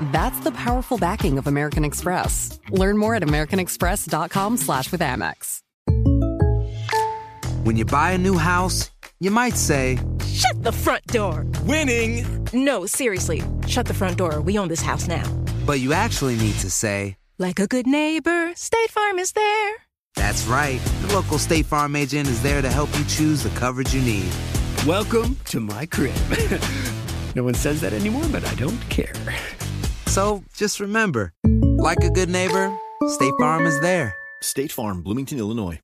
That's the powerful backing of American Express. Learn more at americanexpress.com slash with Amex. When you buy a new house, you might say, Shut the front door! Winning! No, seriously, shut the front door. We own this house now. but you actually need to say, Like a good neighbor, State Farm is there. that's right. The local State Farm agent is there to help you choose the coverage you need. Welcome to my crib. no one says that anymore, but I don't care. So just remember, like a good neighbor, State Farm is there. State Farm, Bloomington, Illinois.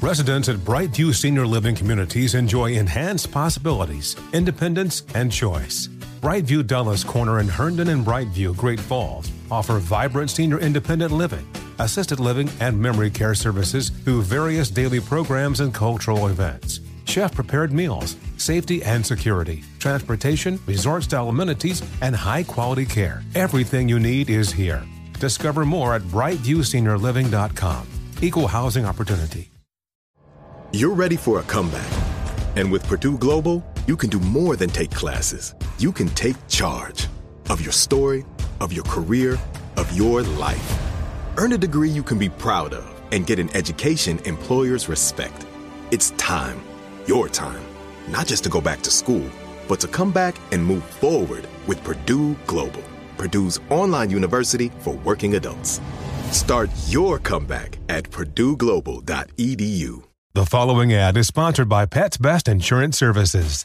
Residents at Brightview Senior Living Communities enjoy enhanced possibilities, independence, and choice. Brightview Dulles Corner in Herndon and Brightview, Great Falls, offer vibrant senior independent living, assisted living, and memory care services through various daily programs and cultural events. Chef prepared meals, safety and security, transportation, resort style amenities, and high quality care. Everything you need is here. Discover more at brightviewseniorliving.com. Equal housing opportunity. You're ready for a comeback. And with Purdue Global, you can do more than take classes. You can take charge of your story, of your career, of your life. Earn a degree you can be proud of and get an education employers respect. It's time, your time, not just to go back to school, but to come back and move forward with Purdue Global, Purdue's online university for working adults. Start your comeback at purdueglobal.edu. The following ad is sponsored by Pets Best Insurance Services.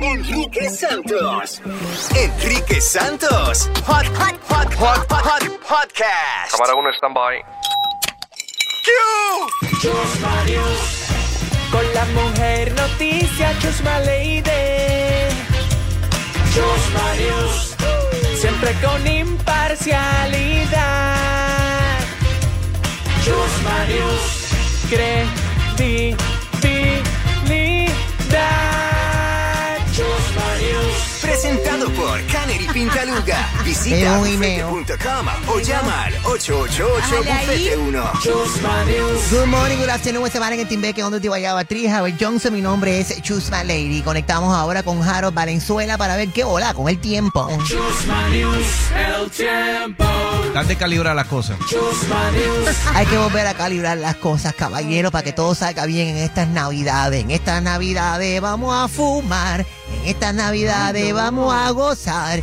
Enrique Santos. Enrique Santos. Hot, hot, hot, hot, hot, podcast. Cámara 1, stand-by. Con la mujer noticia, Chusma Lady. Chusma News. Siempre con imparcialidad. Chusma News. Credibilidad. Presentado por Canary Pintaluga. Visita Veo un email. bufete.com o llama al 888 bufete 1. Chusma News. Good morning, good afternoon, esta en el Timbeque, donde te vaya Batriz, Howard Johnson, mi nombre es Chusma Lady. Conectamos ahora con Harold Valenzuela para ver qué hola con el tiempo. Chusma News. El tiempo. Dan de calibrar las cosas. Chusma News. Hay que volver a calibrar las cosas, caballero, para que todo salga bien en estas navidades. En estas navidades vamos a fumar, en estas navidades vamos a gozar.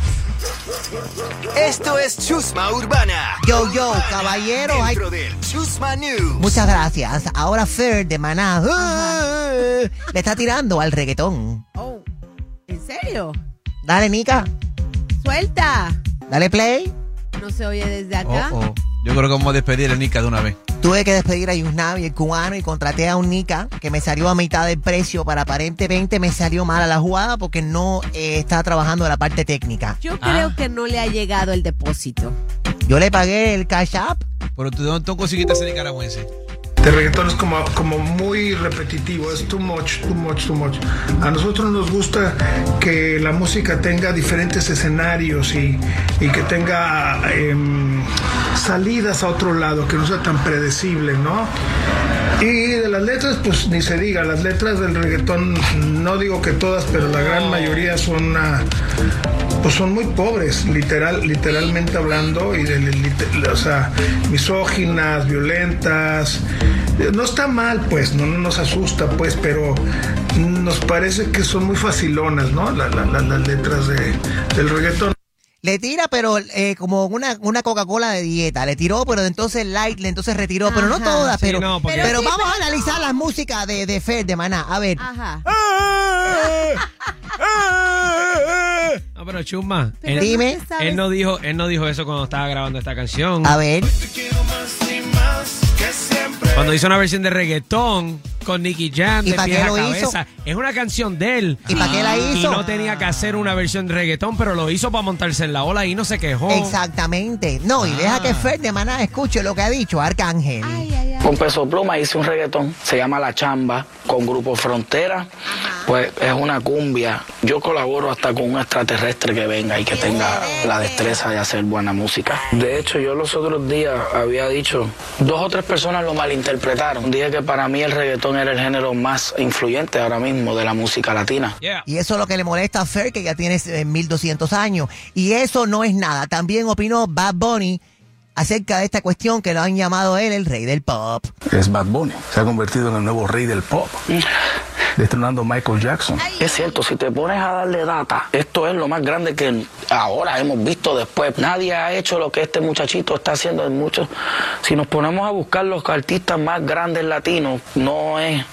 Esto es Chusma Urbana. Yo, yo, caballero, hay... Dentro del Chusma News. Muchas gracias. Ahora Fer de Maná ¡ah! le está tirando al reggaetón. Oh, ¿en serio? Dale, Nica. Suelta. Dale play. No se oye desde acá. Oh, oh. Yo creo que vamos a despedir a Nica de una vez. Tuve que despedir a Yusnavi, el cubano, y contraté a un Nica que me salió a mitad del precio, para aparentemente me salió mala la jugada porque no eh, estaba trabajando en la parte técnica. Yo creo que no le ha llegado el depósito. Yo le pagué el cash app. Pero tú, ¿dónde tú conseguiste ese nicaragüense? De reggaetón es como, como muy repetitivo, es too much, too much, too much. A nosotros nos gusta que la música tenga diferentes escenarios y, y que tenga em, salidas a otro lado, que no sea tan predecible, ¿no? Y de las letras, pues ni se diga, las letras del reggaetón, no digo que todas, pero la gran mayoría son, ah, pues son muy pobres, literal, literalmente hablando, y de, o sea, misóginas, violentas. No está mal, pues, no, no nos asusta, pues, pero nos parece que son muy facilonas, ¿no? La- la- la- las letras de, del reggaetón. Le tira, pero eh, como una, una Coca-Cola de dieta. Le tiró, pero entonces light, le entonces retiró. Pero no todas, Sí, pero, no, porque- pero, Pero sí, vamos a analizar las músicas de, de Fer, de Maná. A ver. Ajá. No, pero Chuma, Pero él, Dime. no te sabes- él no dijo, él no dijo eso cuando estaba grabando esta canción. A ver. Cuando hizo una versión de reggaetón con Nicky Jam ¿Y de pa' pies qué a lo hizo? cabeza. Es una canción de él. ¿Y pa' qué la Y hizo? no tenía que hacer una versión de reggaetón, pero lo hizo para montarse en la ola y no se quejó. Exactamente. No, y deja que Fer de Maná escuche lo que ha dicho Arcángel. Ay, ay, ay. Con Peso Pluma hice un reggaetón, se llama La Chamba, con Grupo Frontera. Pues es una cumbia. Yo colaboro hasta con un extraterrestre que venga y que tenga la destreza de hacer buena música. De hecho, yo los otros días había dicho, dos o tres personas lo malinterpretaron. Dije que para mí el reggaetón era el género más influyente ahora mismo de la música latina. Yeah. Y eso es lo que le molesta a Fer, que ya tiene eh, 1200 años. Y eso no es nada. También opinó Bad Bunny acerca de esta cuestión que lo han llamado él el rey del pop. es Bad Bunny. Se ha convertido en el nuevo rey del pop, destronando Michael Jackson. Es cierto, si te pones a darle data, esto es lo más grande que ahora hemos visto después. Nadie ha hecho lo que este muchachito está haciendo en muchos. Si nos ponemos a buscar los artistas más grandes latinos, no es.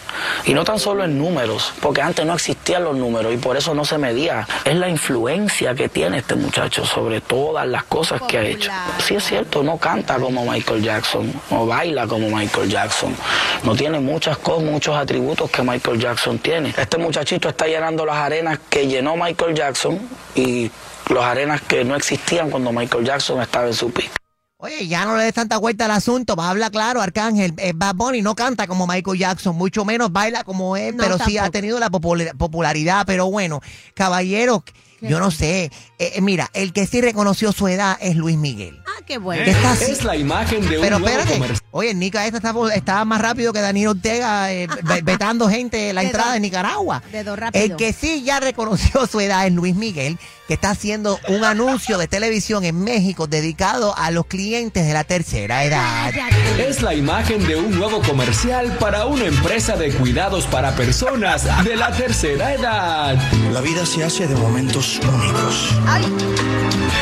Y no tan solo en números, porque antes no existían los números y por eso no se medía. Es la influencia que tiene este muchacho sobre todas las cosas que ha hecho. Sí es cierto, no canta como Michael Jackson, no baila como Michael Jackson, no tiene muchas cosas, muchos atributos que Michael Jackson tiene. Este muchachito está llenando las arenas que llenó Michael Jackson y las arenas que no existían cuando Michael Jackson estaba en su pico. Oye, ya no le des tanta vuelta al asunto, va a hablar claro, Arcángel. Eh, Bad Bunny no canta como Michael Jackson, mucho menos baila como él, No, pero sí ha tenido la popula- popularidad. Pero bueno, caballero, yo no sé. Eh, eh, mira, el que sí reconoció su edad es Luis Miguel. Ah, qué bueno. Que está así- Es la imagen de un Pero nuevo espérate, comercial. oye, Nica esta está, está más rápido que Daniel Ortega eh, ve- vetando gente en la Dedo- entrada de Nicaragua. dedo rápido. El que sí ya reconoció su edad es Luis Miguel, que está haciendo un anuncio de televisión en México dedicado a los clientes de la tercera edad. Es la imagen de un nuevo comercial para una empresa de cuidados para personas de la tercera edad. La vida se hace de momentos únicos.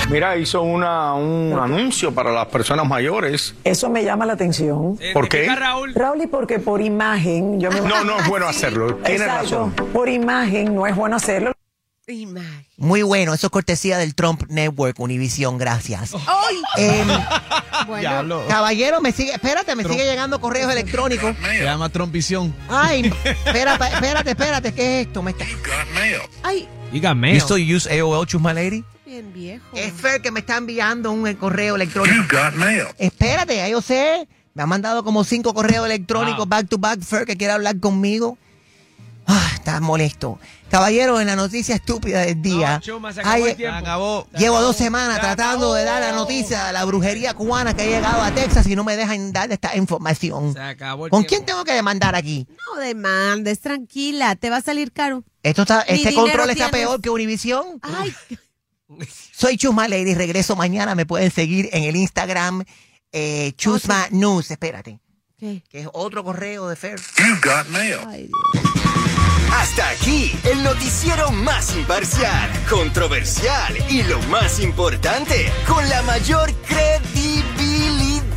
Mira, hizo una, un anuncio para las personas mayores. Eso me llama la atención. ¿Por qué? Raúl? Raúl, y porque por imagen, yo me No, no es bueno hacerlo. Tiene Exacto. razón. Por imagen no es bueno hacerlo. Muy bueno, eso es cortesía del Trump Network, Univision, gracias. ¡Ay! Em, Bueno, Diablo. caballero, me sigue, espérate, me sigue llegando correos electrónicos. Se llama Trompisión. Ay, espérate, espérate, espérate, ¿qué es esto? Me está... ay, Dígame. You still use AOL, Chusma Lady? bien viejo. Es Fer que me está enviando un eh, correo electrónico. Espérate, ya yo sé. Me ha mandado como cinco correos electrónicos Wow. back to back. Fer que quiere hablar conmigo. Ah, está molesto. Caballero, en la noticia estúpida del día. No, Chuma, se acabó hay- el tiempo. Acabó. llevo dos semanas Se tratando de dar la noticia de la brujería cubana que ha llegado a Texas y no me dejan dar esta información. Se acabó el ¿Con tiempo. quién tengo que demandar aquí? No demandes, tranquila, te va a salir caro. Esto está, Ni este control está tienes. peor que Univision. Ay, Soy Chusma Lady, regreso mañana. Me pueden seguir en el Instagram eh, Chusma News. Espérate. ¿qué? Que es otro correo de Fer. Ay, Dios. Hasta aquí, el noticiero más imparcial, controversial y lo más importante, con la mayor credibilidad.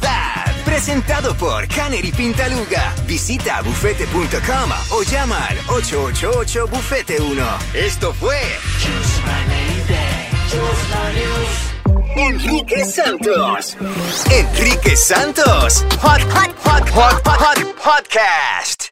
Presentado por Canary Pintaluga. Visita bufete.com o llama al 888 Bufete 1. Esto fue Enrique Santos. Enrique Santos. Hot, hot, hot, hot, hot, hot podcast.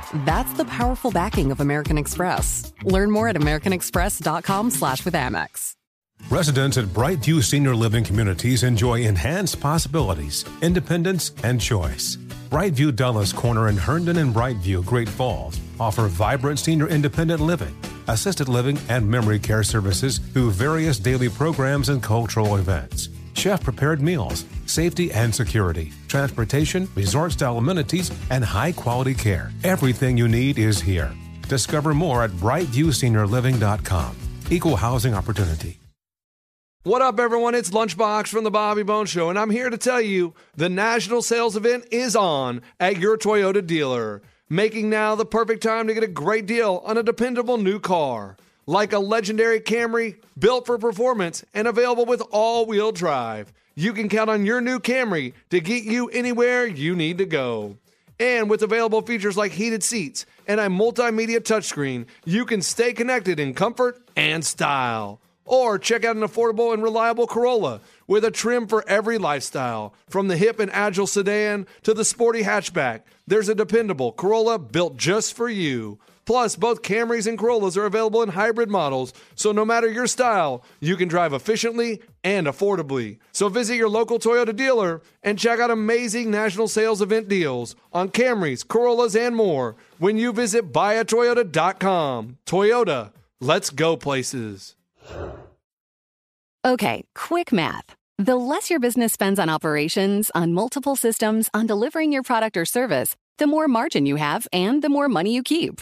That's the powerful backing of American Express. Learn more at americanexpress.com slash with Amex. Residents at Brightview Senior Living Communities enjoy enhanced possibilities, independence, and choice. Brightview Dulles Corner in Herndon and Brightview, Great Falls, offer vibrant senior independent living, assisted living, and memory care services through various daily programs and cultural events. Chef prepared meals, safety and security, transportation, resort style amenities, and high quality care. Everything you need is here. Discover more at brightviewseniorliving.com. Equal housing opportunity. What up, everyone? It's Lunchbox from the Bobby Bone Show, and I'm here to tell you the national sales event is on at your Toyota dealer, making now the perfect time to get a great deal on a dependable new car. Like a legendary Camry built for performance and available with all wheel drive. You can count on your new Camry to get you anywhere you need to go. And with available features like heated seats and a multimedia touchscreen, you can stay connected in comfort and style. Or check out an affordable and reliable Corolla with a trim for every lifestyle. From the hip and agile sedan to the sporty hatchback, there's a dependable Corolla built just for you. Plus, both Camrys and Corollas are available in hybrid models, so no matter your style, you can drive efficiently and affordably. So visit your local Toyota dealer and check out amazing national sales event deals on Camrys, Corollas, and more when you visit buyatoyota.com. Toyota, let's go places. Okay, quick math. The less your business spends on operations, on multiple systems, on delivering your product or service, the more margin you have and the more money you keep.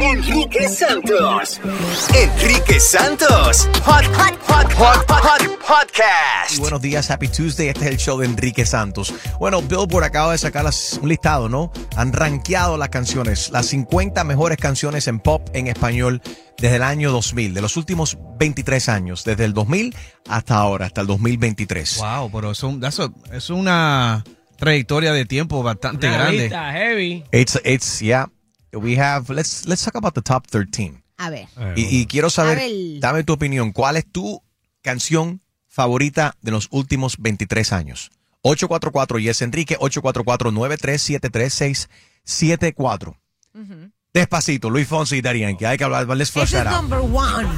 Enrique Santos. Enrique Santos. Hot, hot, hot, hot, hot, Y podcast. buenos días, Happy Tuesday. Este es el show de Enrique Santos. Bueno, Billboard acaba de sacar las- un listado, ¿no? Han rankeado las canciones, las 50 mejores canciones en pop en español desde el año 2000, de los últimos 23 años, desde el 2000 hasta ahora, hasta el 2023. Wow, pero es, un- that's a- es una trayectoria de tiempo bastante Una grande. lista heavy. It's, it's, yeah. We have, let's, let's talk about the top 13. A ver. Y, y quiero saber, ver. dame tu opinión, ¿cuál es tu canción favorita de los últimos 23 años? 844 Yes Enrique, 844-937-3674. Despacito, Luis Fonsi y Darían, que hay que hablar, let's flush es that out. number one.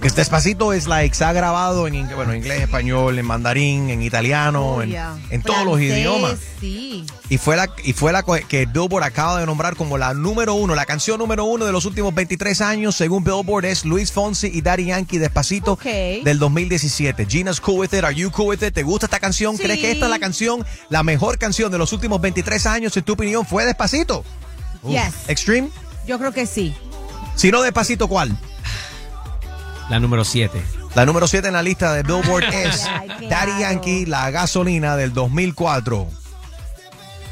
Que Despacito es like, se ha grabado en bueno, inglés, español, en mandarín, en italiano, Oh, en, yeah. en todos los idiomas. Sí. Y fue la y fue la que Billboard acaba de nombrar como la número uno, la canción número uno de los últimos 23 años, según Billboard, es Luis Fonsi y Daddy Yankee Despacito del 2017. Gina's cool with it, are you cool with it? ¿Te gusta esta canción? Sí. ¿Crees que esta es la canción, la mejor canción de los últimos 23 años, en tu opinión, fue Despacito? Yes. Extreme. Yo creo que sí. Si no Despacito, ¿cuál? La número 7. La número 7 en la lista de Billboard es. Daddy Yankee, La Gasolina del 2004.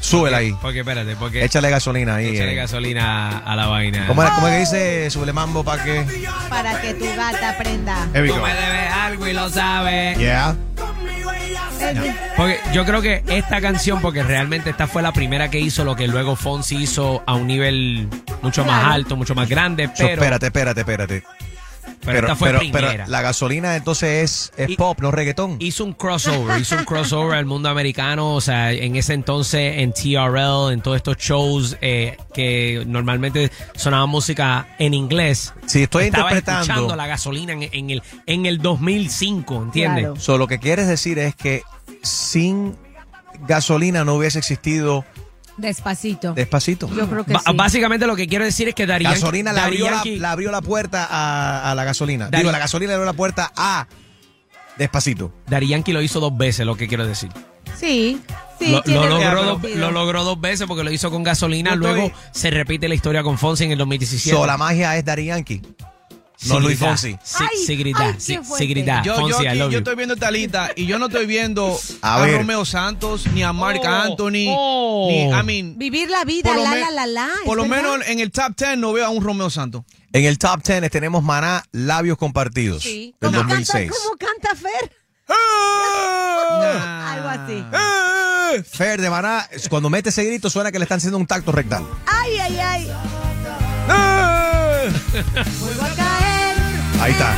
Súbela ahí. Porque espérate, porque. Échale gasolina ahí. Échale eh. gasolina a la vaina. ¿Cómo, es- cómo es que dice Súbele mambo para que? Para que tu gata aprenda. Tú me debes algo y lo sabes. Yeah. Porque yo creo que esta canción, porque realmente esta fue la primera que hizo lo que luego Fonsi hizo a un nivel mucho más alto, mucho más grande, So, pero espérate, espérate, espérate. Pero, esta fue primera. la gasolina entonces es, es pop, no reggaetón. hizo un crossover, hizo un crossover al mundo americano, o sea, en ese entonces en TRL, en todos estos shows eh, que normalmente sonaba música en inglés. Sí, estoy Estaba interpretando. escuchando la gasolina en, en el en el 2005, ¿entiendes? Claro. So, lo que quieres decir es que sin gasolina no hubiese existido Despacito. despacito. Yo creo que sí. Básicamente lo que quiero decir es que Darían Gasolina le abrió, la, le abrió la puerta a, a la gasolina. Digo, la gasolina le abrió la puerta a Despacito. Yankee lo hizo dos veces, lo que quiero decir. Sí. Sí, lo, tiene lo logró dos, lo logró dos veces porque lo hizo con gasolina. Estoy- Luego se repite la historia con Fonsi en el 2017. So, la magia es Yankee. No Sí, Luis. Fonsi. Sí, sí, grita. sí, sí, grita. Yo, yo, Fonsi, aquí- yo estoy viendo esta lista y yo no estoy viendo A. Romeo Santos ni a Mark Oh, Anthony oh. ni I mean Vivir la vida, por lo la, la, la, la. por lo menos en el top 10 no veo a un Romeo Santos. En el top 10 tenemos Maná, Labios Compartidos. Sí. Del ¿Cómo canta, 2006. ¿Cómo canta Fer? Algo así. Fer de Maná, cuando mete ese grito suena que le están haciendo un tacto rectal. Ay, ay, ay. Vuelvo a caer. Ahí está.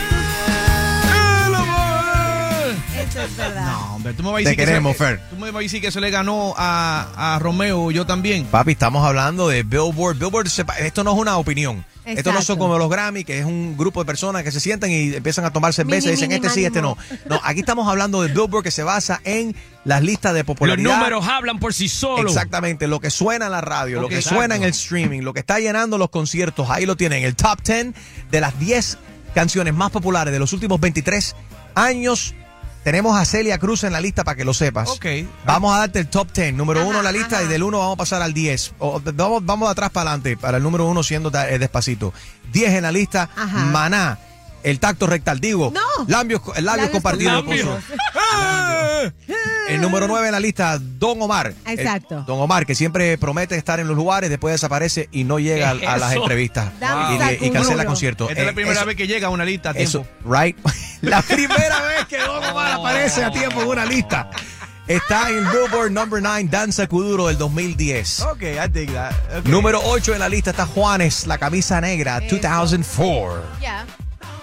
Eso es verdad. No, hombre, tú me vas a Te decir que queremos, eso, Fer. Tú me vas a decir que eso le ganó a, a Romeo, yo también. Papi, estamos hablando de Billboard. Billboard, esto no es una opinión. Esto no son Exacto. como los Grammy, que es un grupo de personas que se sientan y empiezan a tomar cerveza y dicen mini, este sí, este no. No, aquí estamos hablando de Billboard que se basa en las listas de Los popularidad. números hablan por sí solos. Exactamente, lo que suena en la radio, lo que exacto. suena en el streaming, lo que está llenando los conciertos, ahí lo tienen, el top 10 de las 10 canciones más populares de los últimos 23 años. Tenemos a Celia Cruz en la lista para que lo sepas. Ok. Vamos a darte el top 10, número uno en la lista y del 1 vamos a pasar al 10. O- vamos, vamos de atrás para adelante, para el número uno siendo da- eh, despacito. 10 en la lista, Ajá. Maná, el tacto rectal, digo, No. labios, labios, Labios compartidos. El número 9 en la lista, Don Omar. El- Exacto. Don Omar, que siempre promete estar en los lugares, después desaparece y no llega a, ¿Qué a es las eso? entrevistas y, cancela conciertos. Esta es la Eh, primera eso- vez que llega a una lista a eso, tiempo. right? la primera vez que Don Omar aparece a tiempo en una lista. Está en Billboard Number 9, Danza Kuduro del 2010. Ok, I dig that. Ok. Número 8 en la lista está Juanes, la camisa negra, Eso. 2004. Ya.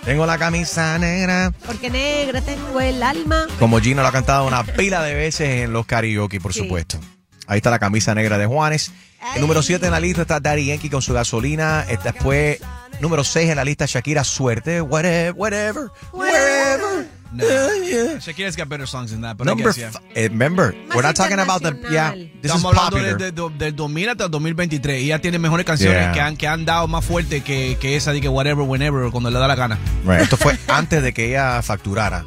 Tengo la camisa negra. Porque negra tengo el alma. Como Gino lo ha cantado una pila de veces en los karaoke, por Sí. supuesto. Ahí está la camisa negra de Juanes. El número 7 en la lista está Daddy Yankee con su gasolina. Eh, Después, número 6 en la lista, Shakira Suerte. Whatever, whatever, wherever. No. Yeah. Shakira's got better songs than that, but I Number guess, yeah. f- eh, remember, Más we're not talking about the yeah. This is Estamos hablando popular. de- de- del 2000 hasta el 2023. Y ella tiene mejores canciones Yeah. que, han, que han dado más fuerte que, que esa de que whatever, whenever, cuando le da la gana. Right, Esto fue antes de que ella facturara.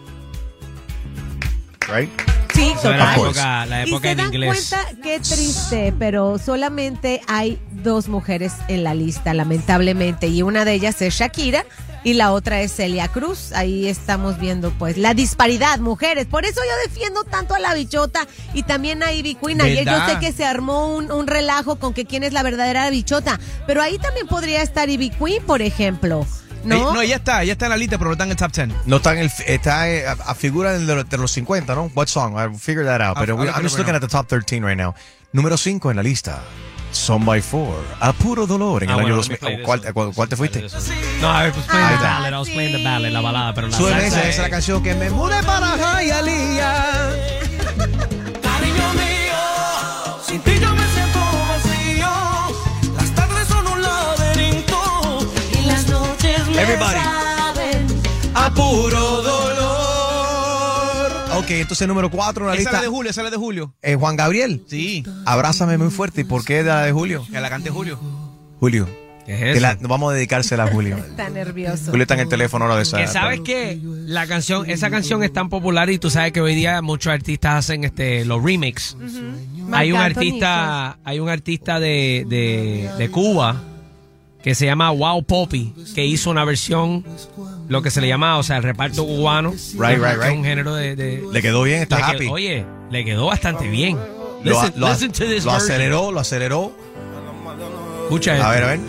Right? Sí, Eso era la Of course. época, la Y época se en dan inglés. cuenta qué triste, pero solamente hay dos mujeres en la lista, lamentablemente, y una de ellas es Shakira y la otra es Celia Cruz. Ahí estamos viendo pues la disparidad, mujeres. Por eso yo defiendo tanto a la bichota y también a Ivy Queen. Ayer yo sé que se armó un, un relajo con que quién es la verdadera bichota, pero ahí también podría estar Ivy Queen, por ejemplo. Ella- ¿No? no, ella está, ella está en la lista, pero no está en el top 10. No está en el, está eh, a, a figura de los, de los 50, ¿no? What song? I'll figure that out. Pero I'm just looking at the top 13 right now. Número 5 en la lista. Son by Four. A puro dolor en Ah, el año bueno, let me 2000. play this ¿Cuál, cuál- cuál te fuiste? No, a ver, pues playing the ballad. I was playing the ballad, la balada, pero la Súbeme salsa esa, esa es- la canción que me mudé para Hialeah. Cariño mío, sin ti yo me siento vacío. Las tardes son un laberinto y las noches me Everybody. saben A puro entonces número 4 en la Esa es la lista. de Julio, esa es la de Julio. Eh, Juan Gabriel. Sí, Abrázame muy fuerte. ¿Y por qué de la de Julio? que la cante Julio. Julio. ¿Qué es que eso? la- vamos a dedicársela a Julio. Está nervioso. Julio está en el teléfono ahora de esa. Que sabes que la canción, esa canción es tan popular y tú sabes que hoy día muchos artistas hacen este los remix. Hay un Marc Anthony, artista, hay un artista de, de, de Cuba que se llama Wow Poppy, que hizo una versión, lo que se le llama, o sea, el reparto cubano. Right, right, que es right. Un género de, de- Le quedó bien, está happy. oye, le quedó bastante bien. Lo, Listen, lo- listen to this lo version. aceleró, lo aceleró. Escucha A esto. ver, a ver.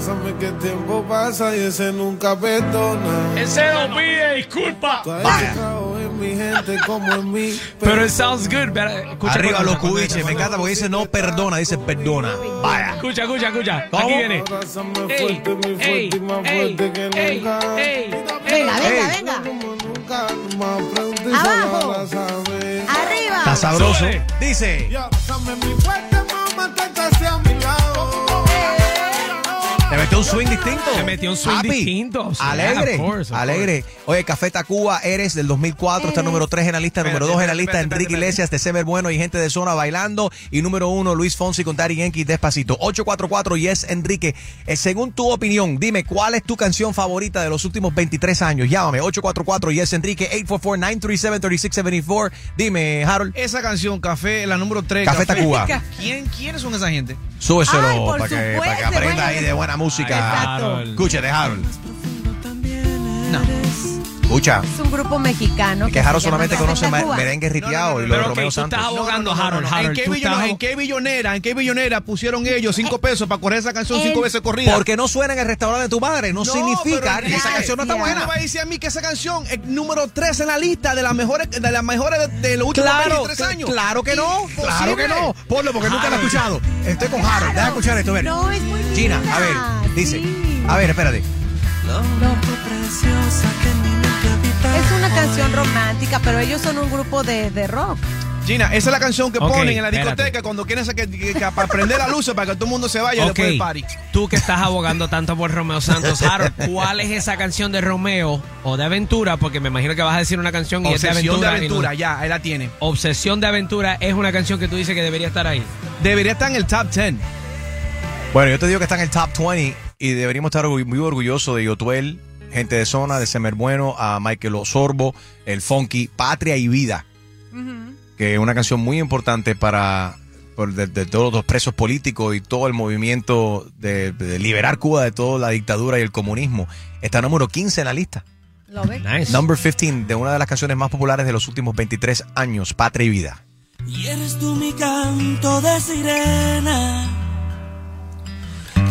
Sabe que el tiempo pasa y ese nunca perdona. Ese no pide disculpa. Vaya. En mi gente como en mí. Pero it sounds good. Escucha Arriba los cubiches. Me encanta porque dice no perdona, dice perdona. Vaya. Escucha, escucha, escucha. ¿Cómo? Aquí viene. Ey, ey, ey, ey, ey, Venga, venga, venga. Abajo. Arriba. Está sabroso. Dice. Metió un swing distinto. Le metió un swing distinto. Alegre. of course, of alegre. Oye, Café Tacuba, eres del 2004. Está número 3 en la lista. número 2 en la lista. espérate, Enrique espérate, Iglesias, de Semer Bueno y gente de zona bailando. Y número 1, Luis Fonsi con Daddy Yankee, despacito. 844 Yes Enrique. Eh, según tu opinión, dime cuál es tu canción favorita de los últimos 23 años. Llámame. 844 Yes Enrique. 844-937-3674. Dime, Harold. Esa canción, Café, la número 3. Café Tacuba. ¿Quién, ¿Quiénes son esa gente? Súbeselo para que, para que aprenda ahí de buena música. Harold. Escúchate, Harold. Escucha. Es un grupo mexicano. Que Harold solamente conoce ma- merengue ripiado y lo de Pero Romeo tú Santos. estás abogando, Harold, ¿En Harold. qué, tú estás billonera, ¿En qué billonera? ¿En qué billonera pusieron ellos cinco pesos para correr esa canción cinco En- veces corrida? Porque no suena en el restaurante de tu madre, no, significa pero que esa Enrique, canción no está buena. me va a decir a mí que esa canción es número 3 en la lista de las mejores de, las mejores de, de los últimos Claro, 23 años? claro que no, Imposible. claro que no. Ponlo porque nunca lo he escuchado. Estoy con Harold, deja escuchar esto, a ver. No, es muy Gina, linda, a ver, dice. A ver, espérate. Es una canción romántica, pero ellos son un grupo de, de rock. Gina, esa es la canción que Ok, ponen en la espérate. discoteca cuando quieren que, que- que- para prender la luz para que todo el mundo se vaya Ok, después del party. tú que estás abogando tanto por Romeo Santos, Harold, ¿cuál es esa canción de Romeo o de Aventura? Porque me imagino que vas a decir una canción y es de Obsesión de Aventura. y no- aventura, ya, ahí la tiene. Obsesión de Aventura es una canción que tú dices que debería estar ahí. Debería estar en el top 10. Bueno, yo te digo que está en el top 20 y deberíamos estar muy orgullosos de Yotuel, gente de zona, de Semer Bueno, a Michael Osorbo, el Funky, Patria y Vida, que es una canción muy importante para por de, de todos los presos políticos y todo el movimiento de, de liberar Cuba de toda la dictadura y el comunismo. Está número 15 en la lista. ¿Lo ves? Nice. Number 15 de una de las canciones más populares de los últimos 23 años, Patria y Vida. Y eres tú mi canto de sirena,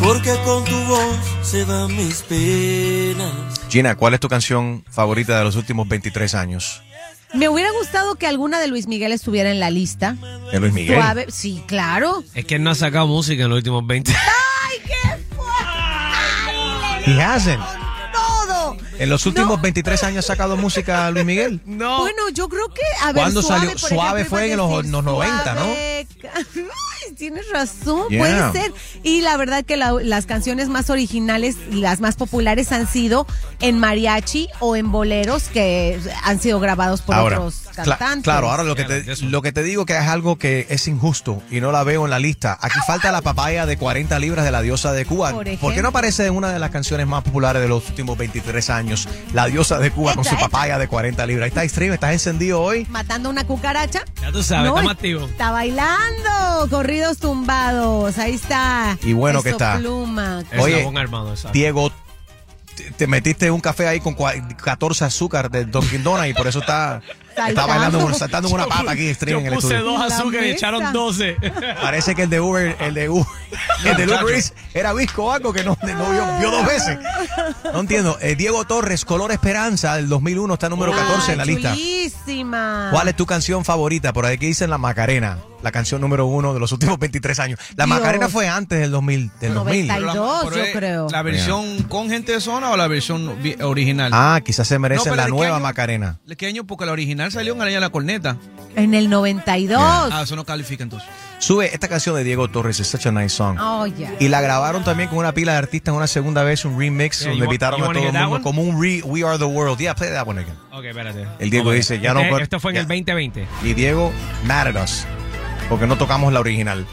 porque con tu voz se van mis penas. Gina, ¿cuál es tu canción favorita de los últimos 23 años? Me hubiera gustado que alguna de Luis Miguel estuviera en la lista. De Luis Miguel. Suave, sí, claro. Es que él no ha sacado música en los últimos 20. ¡Ay, qué fuerte! He hasn't. Todo. En los últimos 23 años ha sacado música Luis Miguel. No. Bueno, yo creo que. A ver, ¿Cuándo suave, salió? Suave ejemplo, fue en los- los 90, ¿no? Tienes razón, Yeah. puede ser. Y la verdad que la- las canciones más originales y las más populares han sido en mariachi o en boleros que han sido grabados por Ahora, otros cantantes. claro, ahora lo que, te, eso. lo que te digo que es algo que es injusto y no la veo en la lista. Aquí falta la papaya de 40 libras de la diosa de Cuba. Por ¿Por, qué no aparece en una de las canciones más populares de los últimos 23 años? La diosa de Cuba con su esta. papaya de 40 libras. Ahí está stream, estás encendido hoy. Matando una cucaracha. Ya tú sabes, No, estamos activos. Está bailando, corridos tumbados, ahí está. Y bueno Eso que está. Pluma. Es Oye, armado. Diego, te, te metiste un café ahí con cua- 14 azúcar de Dunkin' Donuts y por eso está, está Saltando. bailando, saltando en una Yo pata aquí stream en Yo el puse estudio. dos La azúcares y mesa. echaron 12. Parece que el de Uber, el de Uber, el de. Uber Eats era visco o algo que no, no vio, vio dos veces. No entiendo. Eh, Diego Torres, Color Esperanza, del 2001, está número 14 en la lista. Chulísima. ¿Cuál es tu canción favorita? Por aquí dicen La Macarena, la canción número uno de los últimos 23 años. La Dios. Macarena fue antes del 2000. Del 2000. 92, Pero yo es creo. ¿La versión con gente de zona o la versión original? Ah, quizás se merece No, la ¿de qué nueva año? Macarena. ¿De qué año? Porque la original salió en el año de la corneta. En el 92. Ah, eso no califica entonces. Sube esta canción de Diego Torres, es such a nice song. Oh, yeah. Y la grabaron también con una pila de artistas una segunda vez, un remix, Yeah, donde invitaron a todo el mundo como un re, We Are the World. Yeah, play that one again. ok, espérate. El Diego dice, ya no Este- Esto fue en el 2020. Y Diego, mad at us, porque no tocamos la original,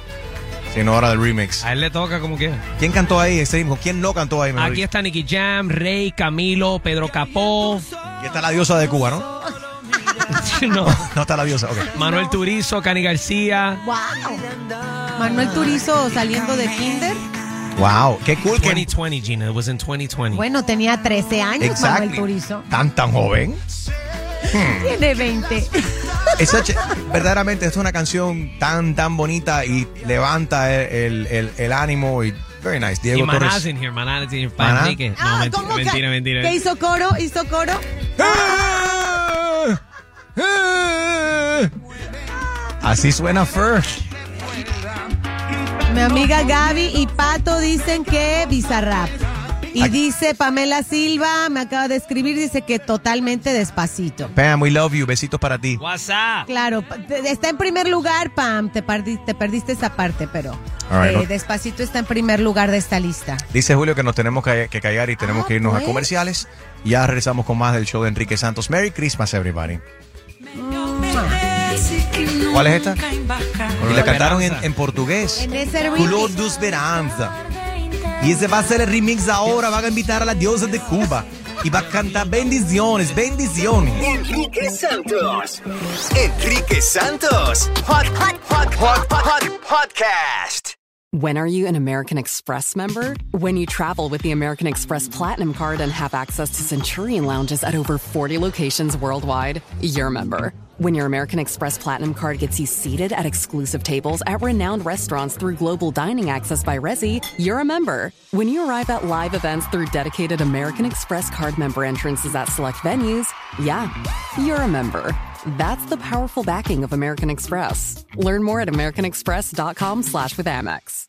sino ahora el remix. A él le toca como quiera. ¿Quién cantó ahí? Este mismo? ¿Quién no cantó ahí? mejor Aquí está Nicky Jam, Rey, Camilo, Pedro Capó. Y está la diosa de Cuba, ¿no? no. No está la diosa, ok. Manuel Turizo, Cani García. Wow. Manuel Turizo saliendo de Kinder. Wow, qué cool que 2020, Gina. It was in 2020. Bueno, tenía 13 años Exactly. Manuel Turizo. tan tan joven. Tiene 20. Es verdaderamente es una canción tan tan bonita y levanta el, el- el- el ánimo y very nice. y Diego Torres. in here, Manás in here. Maná. Panique. No, Ah, mentira, ¿cómo que- mentira, mentira. ¿Qué hizo coro? ¿Hizo coro? ¡Ah! Así suena Fur. Mi amiga Gaby y Pato dicen que Bizarrap. Y dice Pamela Silva, me acaba de escribir, dice que totalmente despacito. Pam, we love you. Besitos para ti. WhatsApp. Claro, está en primer lugar, Pam, te, perdi- te perdiste esa parte, pero right, eh, no- despacito está en primer lugar de esta lista. Dice Julio que nos tenemos que, que callar y tenemos que irnos pues. a comerciales. Ya regresamos con más del show de Enrique Santos. Merry Christmas, everybody. ¿Cuál es esta? Y la cantaron en, en portugués. En ese. Color Esperanza. Y ese va a ser el remix ahora. Van a invitar a la diosa de Cuba. Y va a cantar bendiciones, bendiciones. Enrique Santos. Enrique Santos. Hot, hot, hot, hot, hot, podcast. When are you an American Express member? When you travel with the American Express Platinum Card and have access to Centurion lounges at over 40 locations worldwide, you're a member. When your American Express Platinum Card gets you seated at exclusive tables at renowned restaurants through global dining access by Resi, you're a member. When you arrive at live events through dedicated American Express card member entrances at select venues, yeah, you're a member. That's the powerful backing of American Express. Learn more at americanexpress.com slash with Amex.